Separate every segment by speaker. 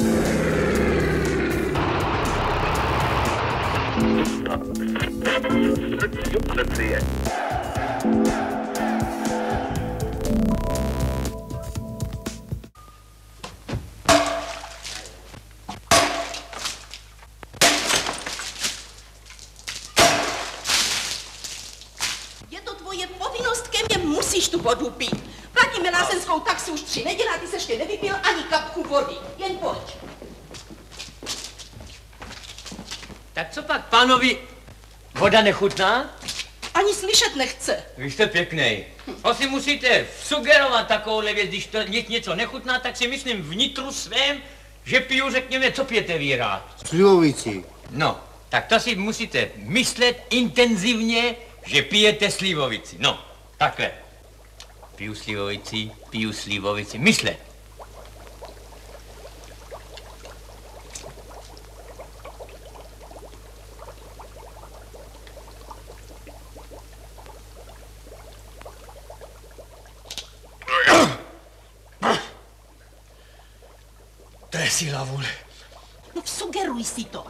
Speaker 1: Je to tvoje povinnost, ke mně musíš tu vodu pít. Platíme lázenskou taxi už tři neděle a ty se ještě nevypil ani kapku vody. Jen pojď.
Speaker 2: Tak co pak, pánovi, voda nechutná?
Speaker 1: Ani slyšet nechce.
Speaker 2: Vy jste pěknej. Asi musíte sugerovat takovouhle věc, když to ně- něco nechutná, tak si myslím vnitru svém, že piju, řekněme, co pijete vy rád.
Speaker 3: Slivovici.
Speaker 2: No, tak to si musíte myslet intenzivně, že pijete slivovici. No, takhle. Piju slivovici, piju slivovici. Myslet.
Speaker 3: Síla vůle.
Speaker 1: No sugeruj si to.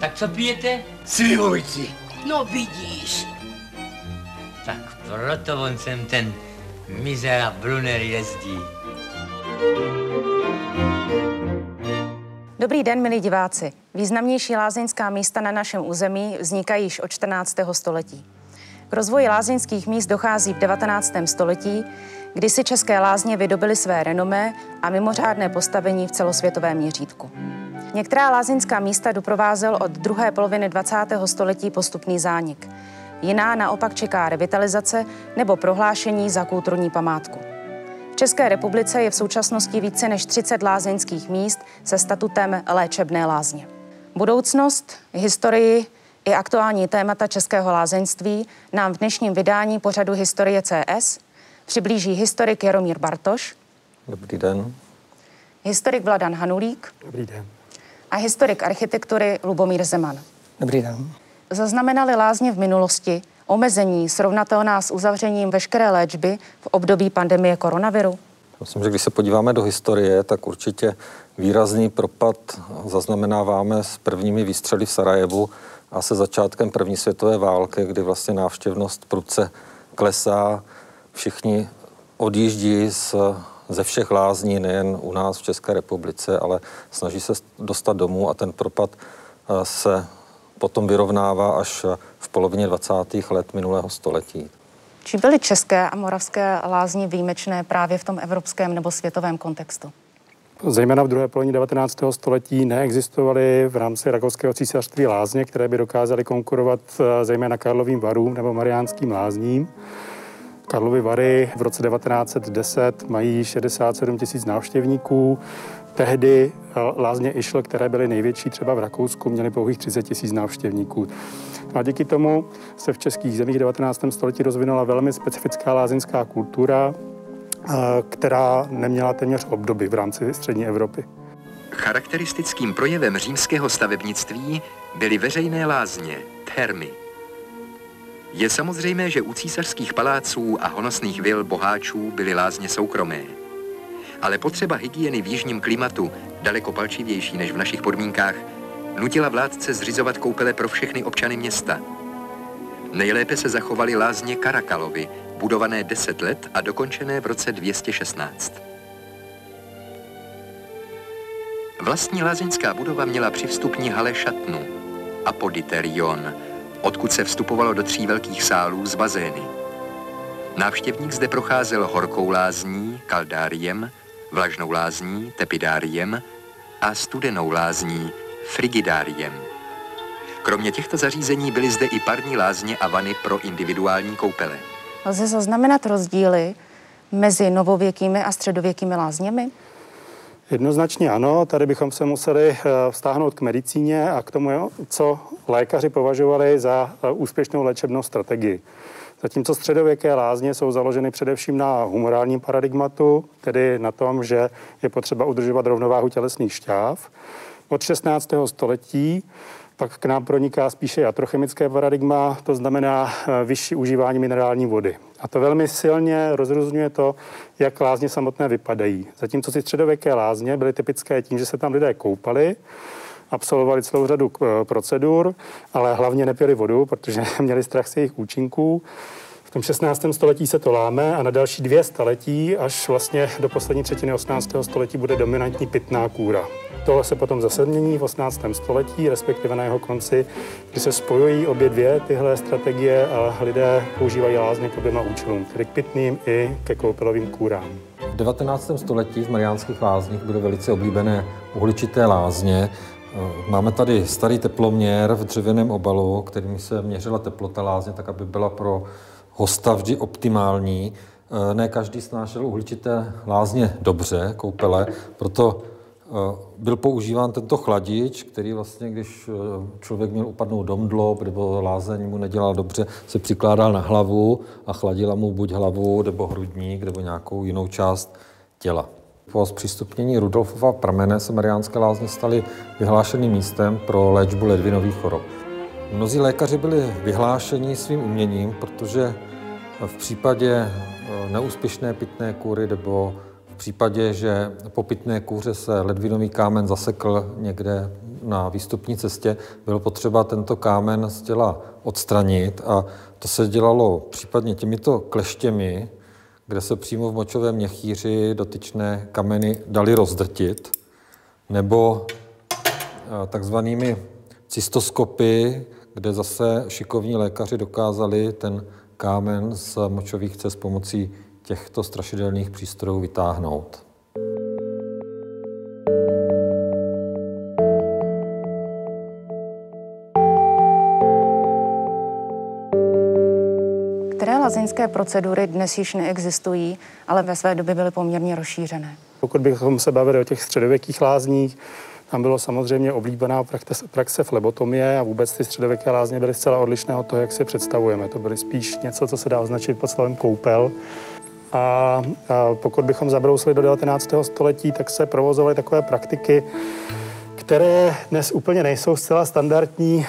Speaker 2: Tak co pijete?
Speaker 3: Slivovici.
Speaker 1: No vidíš.
Speaker 2: Tak proto on sem ten mizera Brunner jezdí.
Speaker 4: Dobrý den, milí diváci. Významnější lázeňská místa na našem území vznikají již od 14. století. K rozvoji lázeňských míst dochází v 19. století, kdy si české lázně vydobily své renomé a mimořádné postavení v celosvětovém měřítku. Některá lázeňská místa doprovázel od druhé poloviny 20. století postupný zánik. Jiná naopak čeká revitalizace nebo prohlášení za kulturní památku. V České republice je v současnosti více než 30 lázeňských míst se statutem léčebné lázně. Budoucnost, historii i aktuální témata českého lázeňství nám v dnešním vydání pořadu Historie CS přiblíží historik Jaromír Bartoš,
Speaker 5: Dobrý den.
Speaker 4: historik Vladan Hanulík
Speaker 6: Dobrý den.
Speaker 4: a historik architektury Lubomír Zeman.
Speaker 6: Dobrý den.
Speaker 4: Zaznamenali lázně v minulosti omezení srovnatelná s uzavřením veškeré léčby v období pandemie koronaviru?
Speaker 5: Myslím, že když se podíváme do historie, tak určitě výrazný propad zaznamenáváme s prvními výstřely v Sarajevu a se začátkem první světové války, kdy vlastně návštěvnost prudce klesá. Všichni odjíždí z, ze všech lázní, nejen u nás v České republice, ale snaží se dostat domů a ten propad eh, se potom vyrovnává až v polovině 20. let minulého století.
Speaker 4: Či byly české a moravské lázně výjimečné právě v tom evropském nebo světovém kontextu?
Speaker 6: Zejména v druhé polovině 19. století neexistovaly v rámci Rakouského císařství lázně, které by dokázaly konkurovat eh, zejména Karlovým varům nebo Mariánským lázním. Karlovy Vary v roce 1910 mají 67 tisíc návštěvníků. Tehdy eh, lázně Išl, které byly největší třeba v Rakousku, měly pouhých 30 tisíc návštěvníků. No a díky tomu se v českých zemích 19. století rozvinula velmi specifická lázeňská kultura, eh, která neměla téměř obdoby v rámci střední Evropy.
Speaker 7: Charakteristickým projevem římského stavebnictví byly veřejné lázně, termy. Je samozřejmé, že u císařských paláců a honosných vil boháčů byly lázně soukromé. Ale potřeba hygieny v jižním klimatu, daleko palčivější než v našich podmínkách, nutila vládce zřizovat koupele pro všechny občany města. Nejlépe se zachovaly lázně Karakalovy, budované 10 let a dokončené v roce 216. Vlastní lázeňská budova měla při vstupní hale šatnu, apoditerion, odkud se vstupovalo do tří velkých sálů z bazény. Návštěvník zde procházel horkou lázní, kaldáriem, vlažnou lázní, tepidáriem a studenou lázní, frigidáriem. Kromě těchto zařízení byly zde i parní lázně a vany pro individuální koupele.
Speaker 4: Lze zaznamenat rozdíly mezi novověkými a středověkými lázněmi?
Speaker 6: Jednoznačně ano, tady bychom se museli eh, vztáhnout k medicíně a k tomu, co lékaři považovali za eh, úspěšnou léčebnou strategii. Zatímco středověké lázně jsou založeny především na humorálním paradigmatu, tedy na tom, že je potřeba udržovat rovnováhu tělesných šťáv. Od 16. století Pak k nám proniká spíše jatrochemické paradigma, to znamená eh, vyšší užívání minerální vody. A to velmi silně rozrozňuje to, jak lázně samotné vypadají. Zatímco si středověké lázně byly typické tím, že se tam lidé koupali, absolvovali celou řadu eh, procedur, ale hlavně nepili vodu, protože měli strach z jejich účinků. V tom 16. století se to láme a na další dvě staletí, až vlastně do poslední třetiny 18. století, bude dominantní pitná kůra. Tohle se potom zase mění v 18. století, respektive na jeho konci, kdy se spojují obě dvě tyhle strategie a lidé používají lázně k oběma účelům, tedy k pitným i ke koupelovým kůrám.
Speaker 5: V 19. století v Mariánských lázních byly velice oblíbené uhličité lázně. Máme tady starý teploměr v dřevěném obalu, kterým se měřila teplota lázně, tak aby byla pro hosta vždy optimální. Ne každý snášel uhličité lázně dobře, koupele, proto Eh, byl používán tento chladič, který vlastně, když eh, člověk měl upadnout domdlob nebo lázeň mu nedělal dobře, se přikládal na hlavu a chladila mu buď hlavu, nebo hrudník, nebo nějakou jinou část těla. Po zpřístupnění Rudolfova pramene se Mariánské lázně staly vyhlášeným místem pro léčbu ledvinových chorob. Mnozí lékaři byli vyhlášeni svým uměním, protože v případě eh, neúspěšné pitné kůry nebo v případě, že po pitné kůře se ledvinový kámen zasekl někde na výstupní cestě, bylo potřeba tento kámen z těla odstranit a to se dělalo případně těmito kleštěmi, kde se přímo v močovém měchýři dotyčné kameny dali rozdrtit, nebo eh, takzvanými cystoskopy, kde zase šikovní lékaři dokázali ten kámen z močových cest pomocí těchto strašidelných přístrojů vytáhnout.
Speaker 4: Které lazinské procedury dnes již neexistují, ale ve své době byly poměrně rozšířené?
Speaker 6: Pokud bychom se bavili o těch středověkých lázních, tam bylo samozřejmě oblíbená praxe flebotomie a vůbec ty středověké lázně byly zcela odlišné od toho, jak si představujeme. To byly spíš něco, co se dá označit pod slovem koupel. A, a pokud bychom zabrousili do 19. století, tak se provozovaly takové praktiky, které dnes úplně nejsou zcela standardní.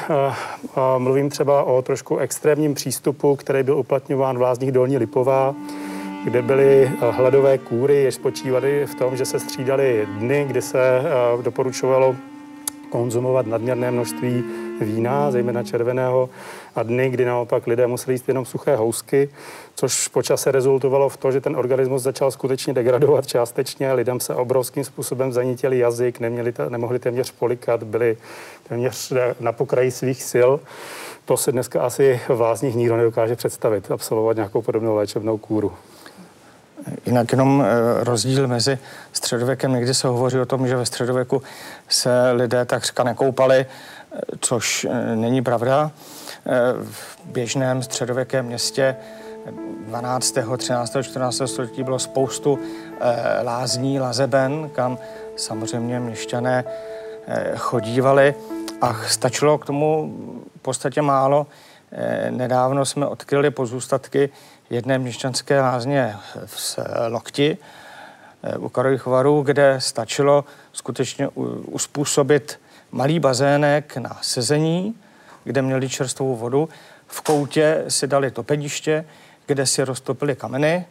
Speaker 6: Mluvím třeba o trošku extrémním přístupu, který byl uplatňován v lázních Dolní Lipová, kde byly hladové kůry, jež spočívaly v tom, že se střídaly dny, kdy se doporučovalo konzumovat nadměrné množství vína, zejména červeného, a dny, kdy naopak lidé museli jíst jenom suché housky, což po čase rezultovalo v to, že ten organismus začal skutečně degradovat částečně. Lidem se obrovským způsobem zanítěli jazyk, neměli, nemohli téměř polikat, byli téměř na pokraji svých sil. To se dneska asi v lázních nikdo nedokáže představit, absolvovat nějakou podobnou léčebnou kůru.
Speaker 8: Jinak jenom eh, rozdíl mezi středověkem, někdy se hovoří o tom, že ve středověku se lidé takřka nekoupali, eh, což eh, není pravda. V běžném středověkém městě 12., 13., 14. století bylo spoustu lázní, lazeben, kam samozřejmě měšťané chodívali a stačilo k tomu v podstatě málo. Nedávno jsme odkryli pozůstatky jedné měšťanské lázně v Lokti eh, u Karlových varů, kde stačilo skutečně uspůsobit malý bazének na sezení, kde měli čerstvou vodu. V koutě si dali topeniště, kde si roztopili kameny.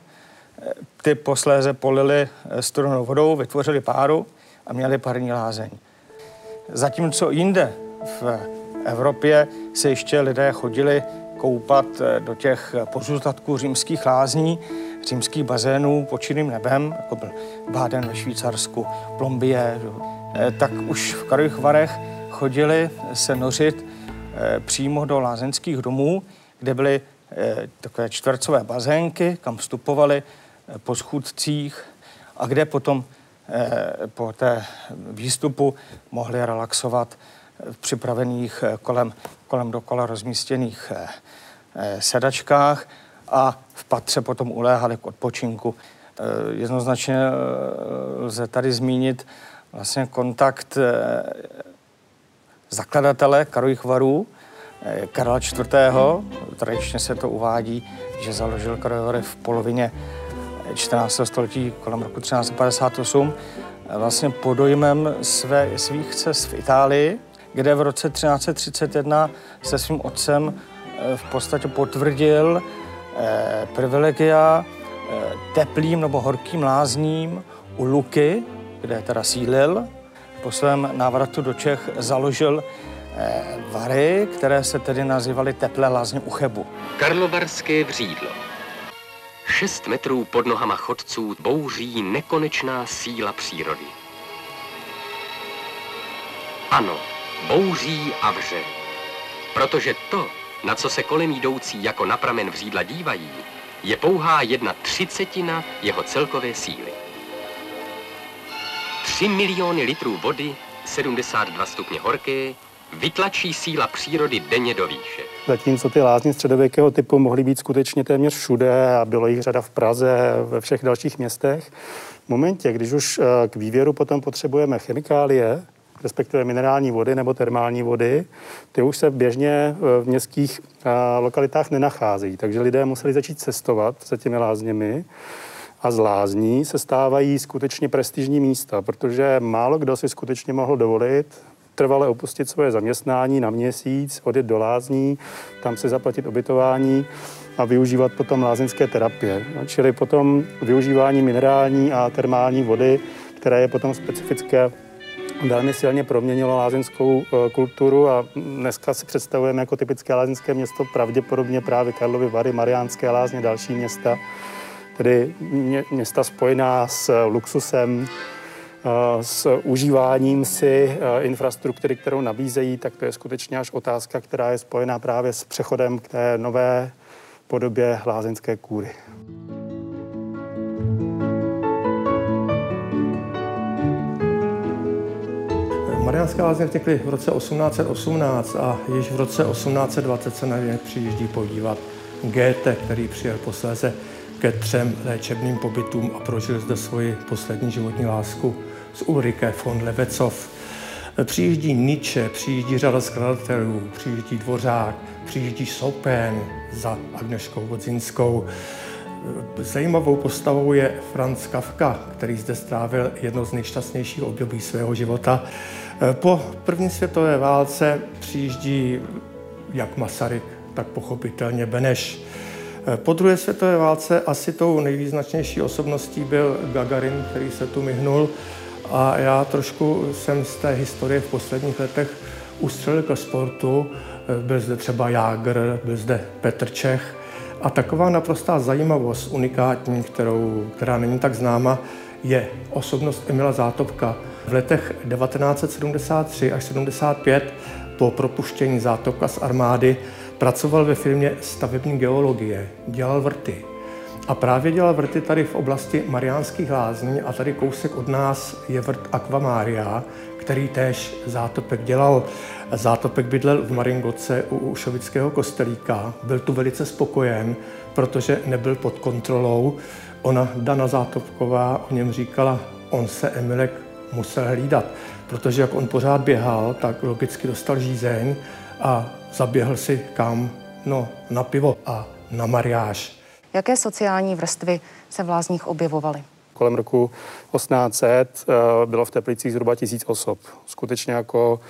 Speaker 8: Eh, ty posléze polili eh, studenou vodou, vytvořili páru a měli parní lázeň. Zatímco jinde v Evropě se ještě lidé chodili koupat eh, do těch pozůstatků římských lázní, římských bazénů pod čirým nebem, jako byl Báden ve Švýcarsku, Plombie, eh, tak už v Karlových Varech chodili se nořit eh, přímo do lázeňských domů, kde byly takové čtvercové bazénky, kam vstupovali po schůdcích a kde potom po té výstupu mohli relaxovat připravených kolem, kolem dokola rozmístěných Eh, sedačkách a v patře potom uléhali k odpočinku. Eh, jednoznačně eh, lze tady zmínit vlastně kontakt zakladatele Karlových varů, Karla IV. Tradičně se to uvádí, že založil Karlovy v polovině 14. století kolem roku 1358. Vlastně pod dojmem své, svých cest v Itálii kde v roce 1331 se svým otcem v podstatě potvrdil privilegia teplým nebo horkým lázním u Luky, kde teda sídlil. Po svém návratu do Čech založil vary, které se tedy nazývaly teplé lázně u Chebu.
Speaker 9: Karlovarské vřídlo. Šest metrů pod nohama chodců bouří nekonečná síla přírody. Ano, bouří a vře. Protože to, na co se kolem jdoucí jako na pramen vřídla dívají, je pouhá jedna třicetina jeho celkové síly. 3 miliony litrů vody, 72 stupně horké, vytlačí síla přírody denně do výše.
Speaker 6: Zatímco ty lázně středověkého typu mohly být skutečně téměř všude a bylo jich řada v Praze, ve všech dalších městech, v momentě, když už eh, k vývěru potom potřebujeme chemikálie, respektive minerální vody nebo termální vody, ty už se běžně eh, v městských eh, lokalitách nenacházejí. Takže lidé museli začít cestovat za těmi lázněmi a z lázní se stávají skutečně prestižní místa, protože málo kdo si skutečně mohl dovolit trvale opustit svoje zaměstnání na měsíc, odjet do lázní, tam si zaplatit ubytování a využívat potom lázeňské terapie. Čili potom využívání minerální a termální vody, které je potom specifické velmi silně proměnilo lázeňskou e, kulturu a dneska si představujeme jako typické lázeňské město pravděpodobně právě Karlovy Vary, Mariánské lázně, další města, tedy města spojená s luxusem, s užíváním si infrastruktury, kterou nabízejí, tak to je skutečně až otázka, která je spojená právě s přechodem k té nové podobě lázeňské kůry.
Speaker 10: Mariánské lázně vznikly v roce 1818 a již v roce 1820 se na ně přijíždí podívat Goethe, který přijel posléze ke třem léčebným pobytům a prožil zde svoji poslední životní lásku z Ulrike von Levecov. Přijíždí Nietzsche, přijíždí řada skladatelů, přijíždí Dvořák, přijíždí Chopin za Agneškou Vodzinskou. Zajímavou postavou je Franz Kafka, který zde strávil jedno z nejšťastnějších období svého života. Po první světové válce přijíždí jak Masaryk, tak pochopitelně Beneš. Po druhé světové válce asi tou nejvýznačnější osobností byl Gagarin, který se tu myhnul a já trošku jsem z té historie v posledních letech ustřelil ke sportu. Byl zde třeba Jágr, byl zde Petr Čech. A taková naprostá zajímavost, unikátní, kterou, která není tak známa, je osobnost Emila Zátopka. V letech 1973 až 75 po propuštění Zátopka z armády pracoval ve firmě stavební geologie, dělal vrty. A právě dělal vrty tady v oblasti Mariánských lázní a tady kousek od nás je vrt Aquamaria, který též Zátopek dělal. Zátopek bydlel v Maringoce u Ušovického kostelíka. Byl tu velice spokojen, protože nebyl pod kontrolou. Ona, Dana Zátopková, o něm říkala, on se Emilek musel hlídat, protože jak on pořád běhal, tak logicky dostal žízeň a zaběhl si kam? No, na pivo a na mariáž.
Speaker 4: Jaké sociální vrstvy se v lázních objevovaly?
Speaker 6: Kolem roku 1800 eh, bylo v Teplicích zhruba tisíc osob. Skutečně jako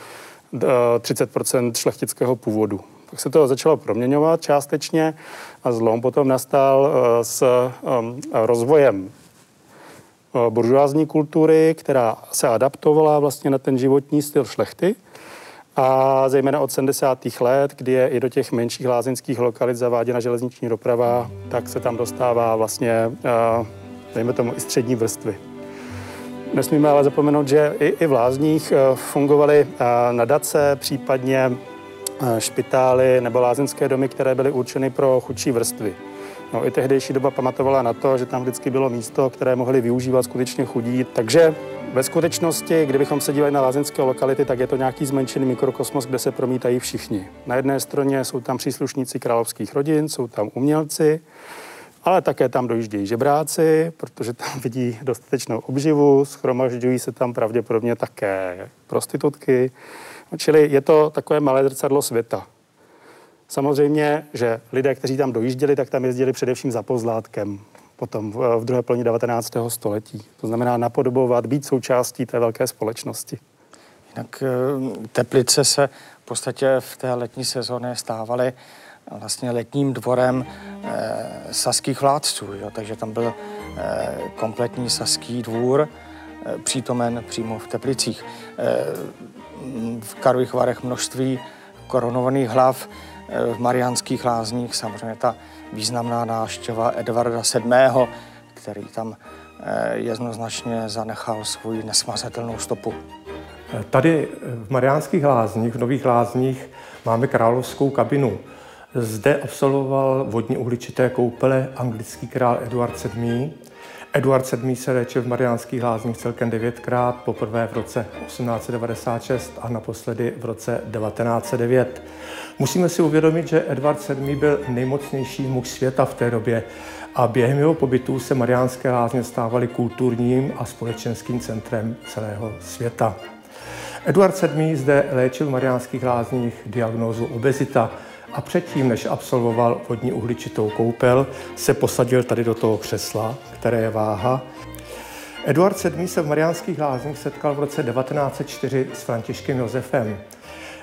Speaker 6: 30 eh, šlechtického původu. Tak se to začalo proměňovat částečně a zlom potom nastal eh, s rozvojem buržoázní kultury, která se adaptovala vlastně na ten životní styl šlechty a zejména od 70. let, kdy je i do těch menších lázeňských lokalit zaváděna železniční doprava, tak se tam dostává vlastně, eh, dejme tomu, i střední vrstvy. Nesmíme ale zapomenout, že i, i v lázních eh, fungovaly eh, nadace, případně špitály nebo lázeňské domy, které byly určeny pro chudší vrstvy. No, I tehdejší doba pamatovala na to, že tam vždycky bylo místo, které mohli využívat skutečně chudí. Takže ve skutečnosti, kdybychom se dívali na lázeňské lokality, tak je to nějaký zmenšený mikrokosmos, kde se promítají všichni. Na jedné straně jsou tam příslušníci královských rodin, jsou tam umělci, ale také tam dojíždějí žebráci, protože tam vidí dostatečnou obživu, schromažďují se tam pravděpodobně také prostitutky. Čili je to takové malé zrcadlo světa. Samozřejmě, že lidé, kteří tam dojížděli, tak tam jezdili především za pozlátkem potom v, druhé polovině 19. století. To znamená napodobovat, být součástí té velké společnosti.
Speaker 8: Jinak eh, Teplice se v podstatě v té letní sezóně stávaly vlastně letním dvorem e, saských vládců, jo? takže tam byl e, kompletní saský dvůr e, přítomen přímo v Teplicích. E, v Karlových Varech množství korunovaných hlav, v Mariánských lázních samozřejmě ta významná návštěva Edvarda VII., který tam e, jednoznačně zanechal svou nesmazatelnou stopu.
Speaker 10: Tady v Mariánských lázních, v Nových lázních, máme královskou kabinu. Zde absolvoval vodní uhličité koupele anglický král Eduard VII. Eduard VII se léčil v Mariánských lázních celkem devětkrát, poprvé v roce 1896 a naposledy v roce 1909. Musíme si uvědomit, že Eduard VII byl nejmocnější muž světa v té době a během jeho pobytu se Mariánské lázně stávaly kulturním a společenským centrem celého světa. Eduard VII. zde léčil v Mariánských lázních diagnózu obezita a předtím, než absolvoval vodní uhličitou koupel, se posadil tady do toho křesla, které je váha. Eduard VII. se v Mariánských lázních setkal v roce 1904 s Františkem Josefem.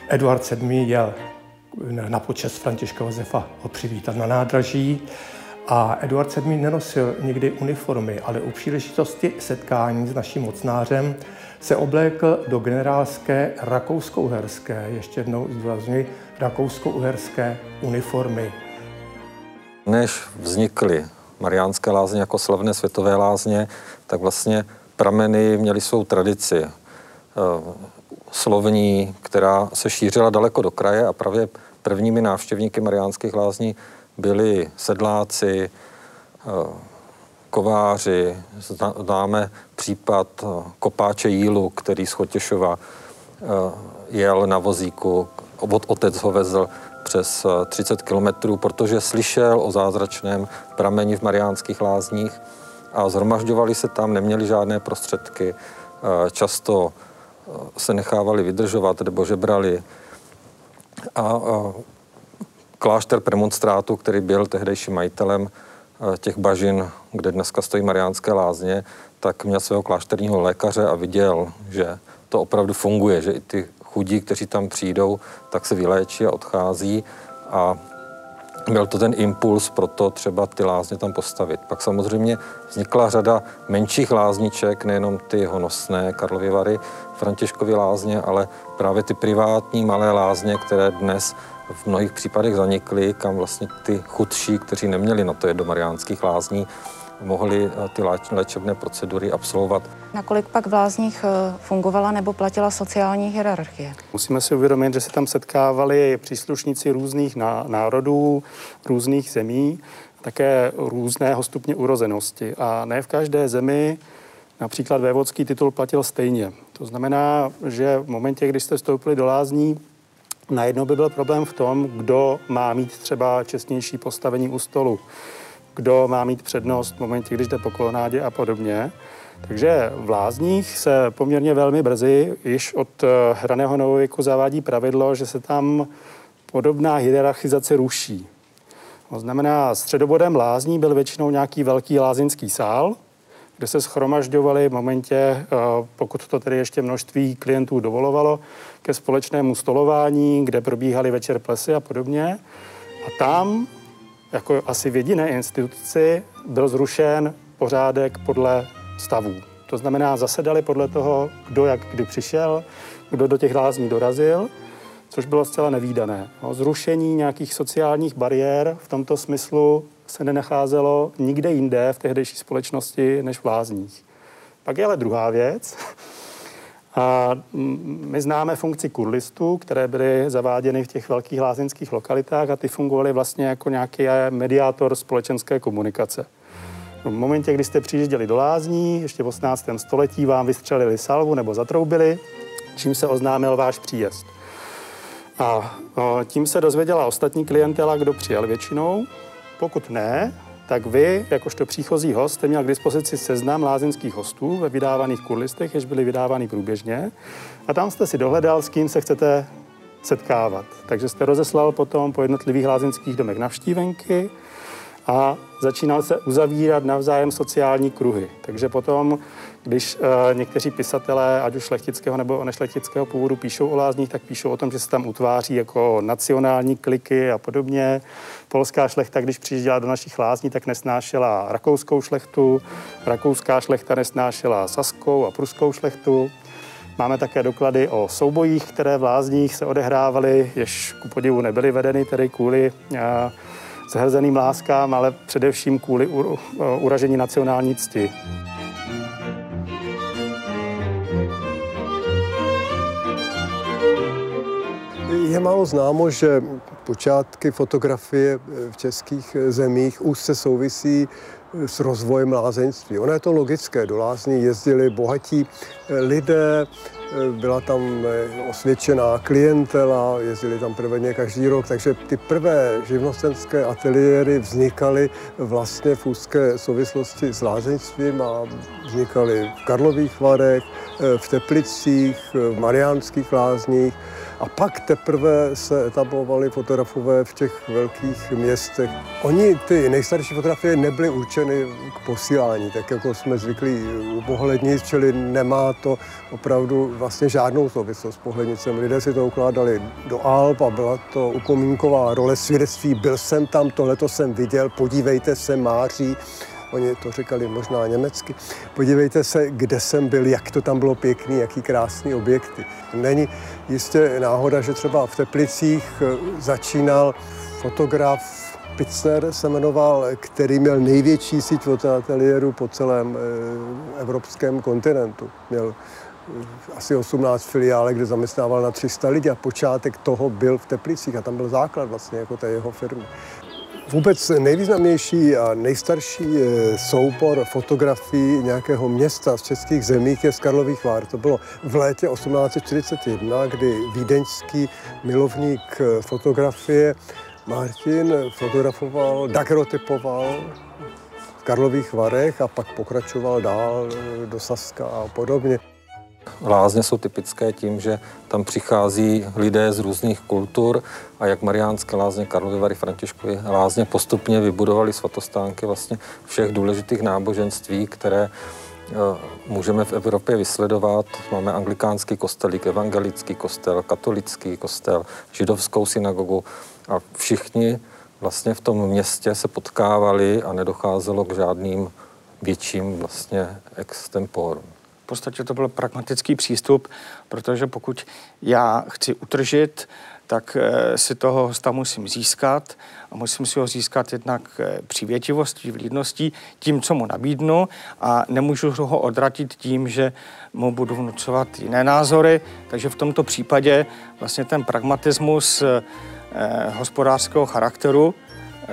Speaker 10: Eduard VII. jel na počest Františka Josefa ho přivítat na nádraží a Eduard VII. nenosil nikdy uniformy, ale u příležitosti setkání s naším mocnářem se oblékl do generálské rakousko-uherské, ještě jednou zdůrazňuji, rakousko-uherské uniformy.
Speaker 5: Než vznikly Mariánské lázně jako slavné světové lázně, tak vlastně prameny měly svou tradici eh, slovní, která se šířila daleko do kraje a právě prvními návštěvníky Mariánských lázní byli sedláci, eh, kováři, známe případ eh, kopáče Jílu, který z Chotěšova jel na vozíku otec ho vezl přes 30 eh, kilometrů, protože slyšel o zázračném prameni v Mariánských lázních a zhromažďovali se tam, neměli žádné prostředky, eh, často eh, se nechávali vydržovat nebo žebrali. A klášter premonstrátu, který byl tehdejším majitelem těch bažin, kde dneska stojí Mariánské lázně, tak měl svého klášterního lékaře a viděl, že to opravdu funguje, že i ty chudí, kteří tam přijdou, tak se vyléčí a odchází a byl to ten impuls pro to třeba ty lázně tam postavit. Pak samozřejmě vznikla řada menších lázniček, nejenom ty honosné Karlovy Vary, Františkovy lázně, ale právě ty privátní malé lázně, které dnes v mnohých případech zanikly, kam vlastně ty chudší, kteří neměli na to je do Mariánských lázní, mohli eh, ty léčebné procedury absolvovat.
Speaker 4: Nakolik pak v lázních eh, fungovala nebo platila sociální hierarchie?
Speaker 6: Musíme si uvědomit, že se tam setkávali příslušníci různých národů, různých zemí, také různého stupně urozenosti. A ne v každé zemi například vévodský titul platil stejně. To znamená, že v momentě, kdy jste vstoupili do lázní, najednou by byl problém v tom, kdo má mít třeba čestnější postavení u stolu kdo má mít přednost v momentě, když jde po kolonádě a podobně. Takže v Lázních se poměrně velmi brzy, již od eh, hraného novověku zavádí pravidlo, že se tam podobná hierarchizace ruší. To znamená, středobodem lázní byl většinou nějaký velký lázeňský sál, kde se schromažďovali v momentě, eh, pokud to tedy ještě množství klientů dovolovalo, ke společnému stolování, kde probíhaly večer plesy a podobně. A tam jako asi v jediné instituci byl zrušen pořádek podle stavů. To znamená, zasedali podle toho, kdo jak kdy přišel, kdo do těch lázní dorazil, což bylo zcela nevýdané. No, zrušení nějakých sociálních bariér v tomto smyslu se nenacházelo nikde jinde v tehdejší společnosti než v lázních. Pak je ale druhá věc, a my známe funkci kurlistů, které byly zaváděny v těch velkých lázeňských lokalitách a ty fungovaly vlastně jako nějaký mediátor společenské komunikace. V momentě, kdy jste přijížděli do lázní, ještě v 18. století vám vystřelili salvu nebo zatroubili, čím se oznámil váš příjezd. A tím se dozvěděla ostatní klientela, kdo přijel většinou. Pokud ne, tak vy, jakožto příchozí host, jste měl k dispozici seznam lázeňských hostů ve vydávaných kurlistech, jež byly vydávány průběžně. A tam jste si dohledal, s kým se chcete setkávat. Takže jste rozeslal potom po jednotlivých lázeňských domech navštívenky a začínal se uzavírat navzájem sociální kruhy. Takže potom, když uh, někteří pisatelé, ať už šlechtického nebo nešlechtického původu, píšou o lázních, tak píšou o tom, že se tam utváří jako nacionální kliky a podobně. Polská šlechta, když přijížděla do našich lázní, tak nesnášela rakouskou šlechtu, rakouská šlechta nesnášela saskou a pruskou šlechtu. Máme také doklady o soubojích, které v lázních se odehrávaly, jež ku podivu nebyly vedeny tedy kvůli uh, zhrzeným láskám, ale především kvůli uražení nacionální cti.
Speaker 11: Je málo známo, že počátky fotografie v českých zemích už se souvisí s rozvojem lázeňství. Ono je to logické, do lázní jezdili bohatí lidé, byla tam eh, osvědčená klientela, jezdili tam prveně každý rok, takže ty prvé živnostenské ateliéry vznikaly vlastně v úzké souvislosti s lázeňstvím a vznikaly v Karlových Varech, eh, v Teplicích, v Mariánských lázních. A pak teprve se etablovali fotografové v těch velkých městech. Oni, ty nejstarší fotografie, nebyly určeny k posílání, tak jako jsme zvyklí u pohlednic, čili nemá to opravdu vlastně žádnou souvislost s pohlednicem. Lidé si to ukládali do Alp a byla to upomínková role svědectví. Byl jsem tam, tohleto jsem viděl, podívejte se, Máří. Oni to říkali možná německy. Podívejte se, kde jsem byl, jak to tam bylo pěkný, jaký krásný objekty. Není jistě náhoda, že třeba v Teplicích eh, začínal fotograf Pitzer se jmenoval, který měl největší síť fotoateliérů po celém eh, evropském kontinentu. Měl eh, asi 18 filiálek, kde zaměstnával na 300 lidí a počátek toho byl v Teplicích a tam byl základ vlastně jako té jeho firmy. Vůbec nejvýznamnější a nejstarší eh, soubor fotografií nějakého města z českých zemích je z Karlových Vár. To bylo v létě 1841, kdy vídeňský milovník eh, fotografie Martin fotografoval, dagerotypoval v Karlových Varech a pak pokračoval dál eh, do Saska a podobně.
Speaker 5: Lázně jsou typické tím, že tam přichází lidé z různých kultur a jak Mariánské lázně, Karlovy Vary, Františkovy lázně postupně vybudovali svatostánky vlastně všech důležitých náboženství, které eh, můžeme v Evropě vysledovat. Máme anglikánský kostelík, evangelický kostel, katolický kostel, židovskou synagogu a všichni vlastně v tom městě se potkávali a nedocházelo k žádným větším vlastně extemporům
Speaker 8: podstatě to byl pragmatický přístup, protože pokud já chci utržit, tak eh, si toho hosta musím získat a musím si ho získat jednak eh, přívětivostí, vlídností, tím, co mu nabídnu a nemůžu ho odratit tím, že mu budu vnucovat jiné názory, takže v tomto případě vlastně ten pragmatismus eh, hospodářského charakteru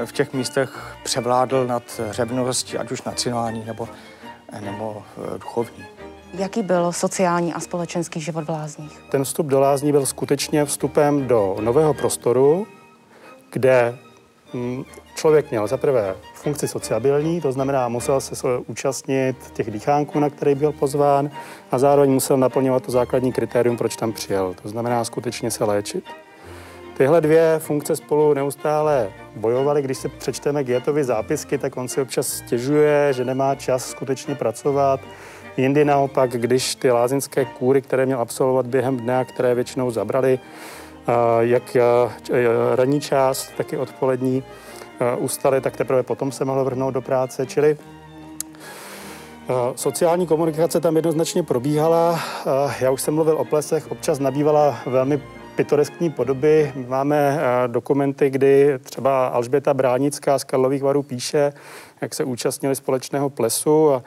Speaker 8: v těch místech převládl nad řevností, ať už nacionální nebo, nebo duchovní.
Speaker 4: Jaký byl sociální a společenský život v lázních?
Speaker 6: Ten vstup do lázní byl skutečně vstupem do nového prostoru, kde mm, člověk měl zaprvé funkci sociabilní, to znamená, musel se účastnit těch dýchánků, na který byl pozván, a zároveň musel naplňovat to základní kritérium, proč tam přijel. To znamená skutečně se léčit. Tyhle dvě funkce spolu neustále bojovaly. Když se přečteme Gietovi zápisky, tak on si občas stěžuje, že nemá čas skutečně pracovat, Jindy naopak, když ty lázeňské kůry, které měl absolvovat během dne, které většinou zabrali, jak ranní část, tak i odpolední, ustaly, tak teprve potom se mohl vrhnout do práce. Čili Sociální komunikace tam jednoznačně probíhala. Já už jsem mluvil o plesech, občas nabývala velmi pitoreskní podoby. Máme dokumenty, kdy třeba Alžběta Bránická z Karlových varů píše, jak se účastnili společného plesu a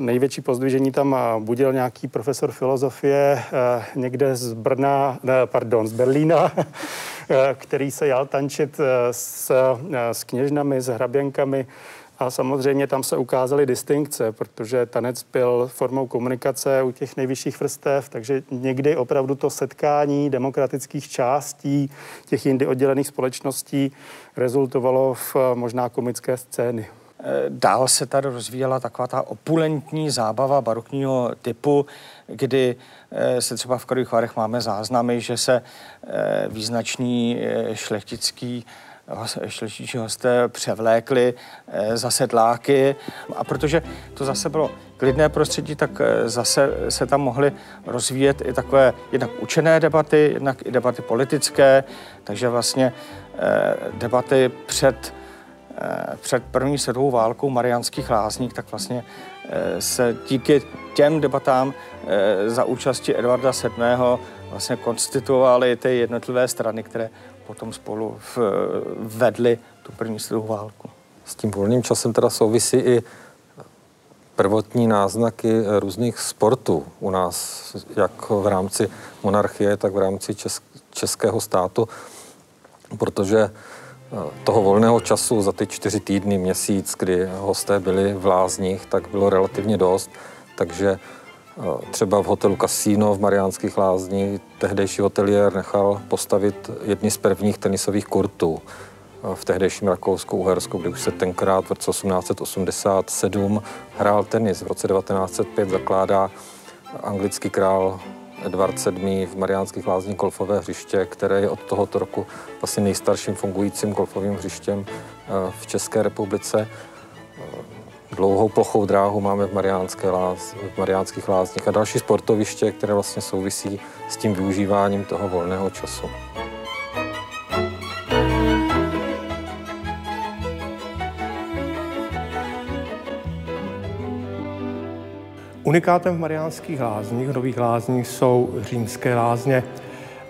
Speaker 6: Největší pozdvižení tam budil nějaký profesor filozofie někde z Brna, ne, pardon, z Berlína, který se jal tančit s, s kněžnami, s hraběnkami. A samozřejmě tam se ukázaly distinkce, protože tanec byl formou komunikace u těch nejvyšších vrstev, takže někdy opravdu to setkání demokratických částí těch jindy oddělených společností rezultovalo v možná komické scény.
Speaker 8: Dál se tady rozvíjela taková ta opulentní zábava barokního typu, kdy eh, se třeba v Karlových Varech máme záznamy, že se eh, význačný eh, šlechtický šleštíčí hosté převlékli za sedláky a protože to zase bylo klidné prostředí, tak zase se tam mohly rozvíjet i takové jednak učené debaty, jednak i debaty politické, takže vlastně debaty před před první světovou válkou Mariánských lázních, tak vlastně se díky těm debatám za účasti Edvarda VII. vlastně konstituovaly ty jednotlivé strany, které potom spolu v, vedli tu první světovou válku.
Speaker 5: S tím volným časem teda souvisí i prvotní náznaky různých sportů u nás, jak v rámci monarchie, tak v rámci českého státu, protože toho volného času za ty čtyři týdny, měsíc, kdy hosté byli v Lázních, tak bylo relativně dost. Takže třeba v hotelu Casino v Mariánských lázních tehdejší hotelier nechal postavit jedny z prvních tenisových kurtů v tehdejším Rakousku, Uhersku, kdy už se tenkrát v roce 1887 hrál tenis. V roce 1905 zakládá anglický král Edward VII. v Mariánských lázních golfové hřiště, které je od tohoto roku vlastně nejstarším fungujícím golfovým hřištěm eh, v České republice. Eh, dlouhou plochou dráhu máme v, Mariánské láz, v Mariánských lázních a další sportoviště, které vlastně souvisí s tím využíváním toho volného času.
Speaker 10: Unikátem v Mariánských lázních, Nových lázních, jsou římské lázně.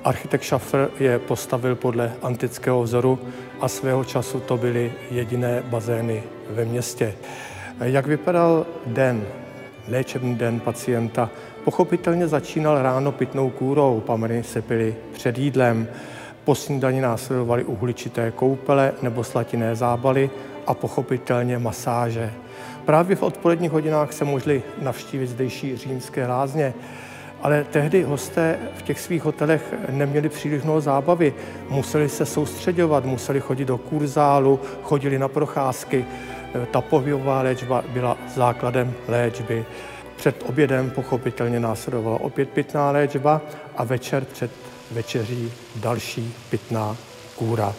Speaker 10: Architekt Schaffer je postavil podle antického vzoru a svého času to byly jediné bazény ve městě. Jak vypadal den, léčebný den pacienta? Pochopitelně začínal ráno pitnou kůrou, pameny se pily před jídlem. Po snídani následovaly uhličité koupele nebo slatinné zábaly a pochopitelně masáže. Právě v odpoledních hodinách se mohli navštívit zdejší římské lázně, ale tehdy hosté v těch svých hotelech neměli příliš mnoho zábavy. Museli se soustředovat, museli chodit do kurzálu, chodili na procházky. Ta pohybová léčba byla základem léčby. Před obědem pochopitelně následovala opět pitná léčba a večer před večeří další pitná kůra.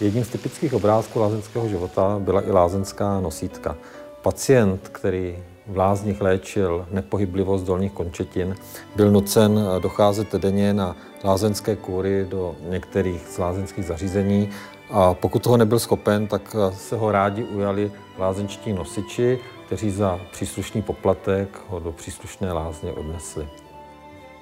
Speaker 5: Jedním z typických obrázků lázeňského života byla i lázenská nosítka. Pacient, který v lázních léčil nepohyblivost dolních končetin, byl nucen docházet denně na lázeňské kůry do některých z lázeňských zařízení a pokud toho nebyl schopen, tak se ho rádi ujali lázeňští nosiči, kteří za příslušný poplatek ho do příslušné lázně odnesli.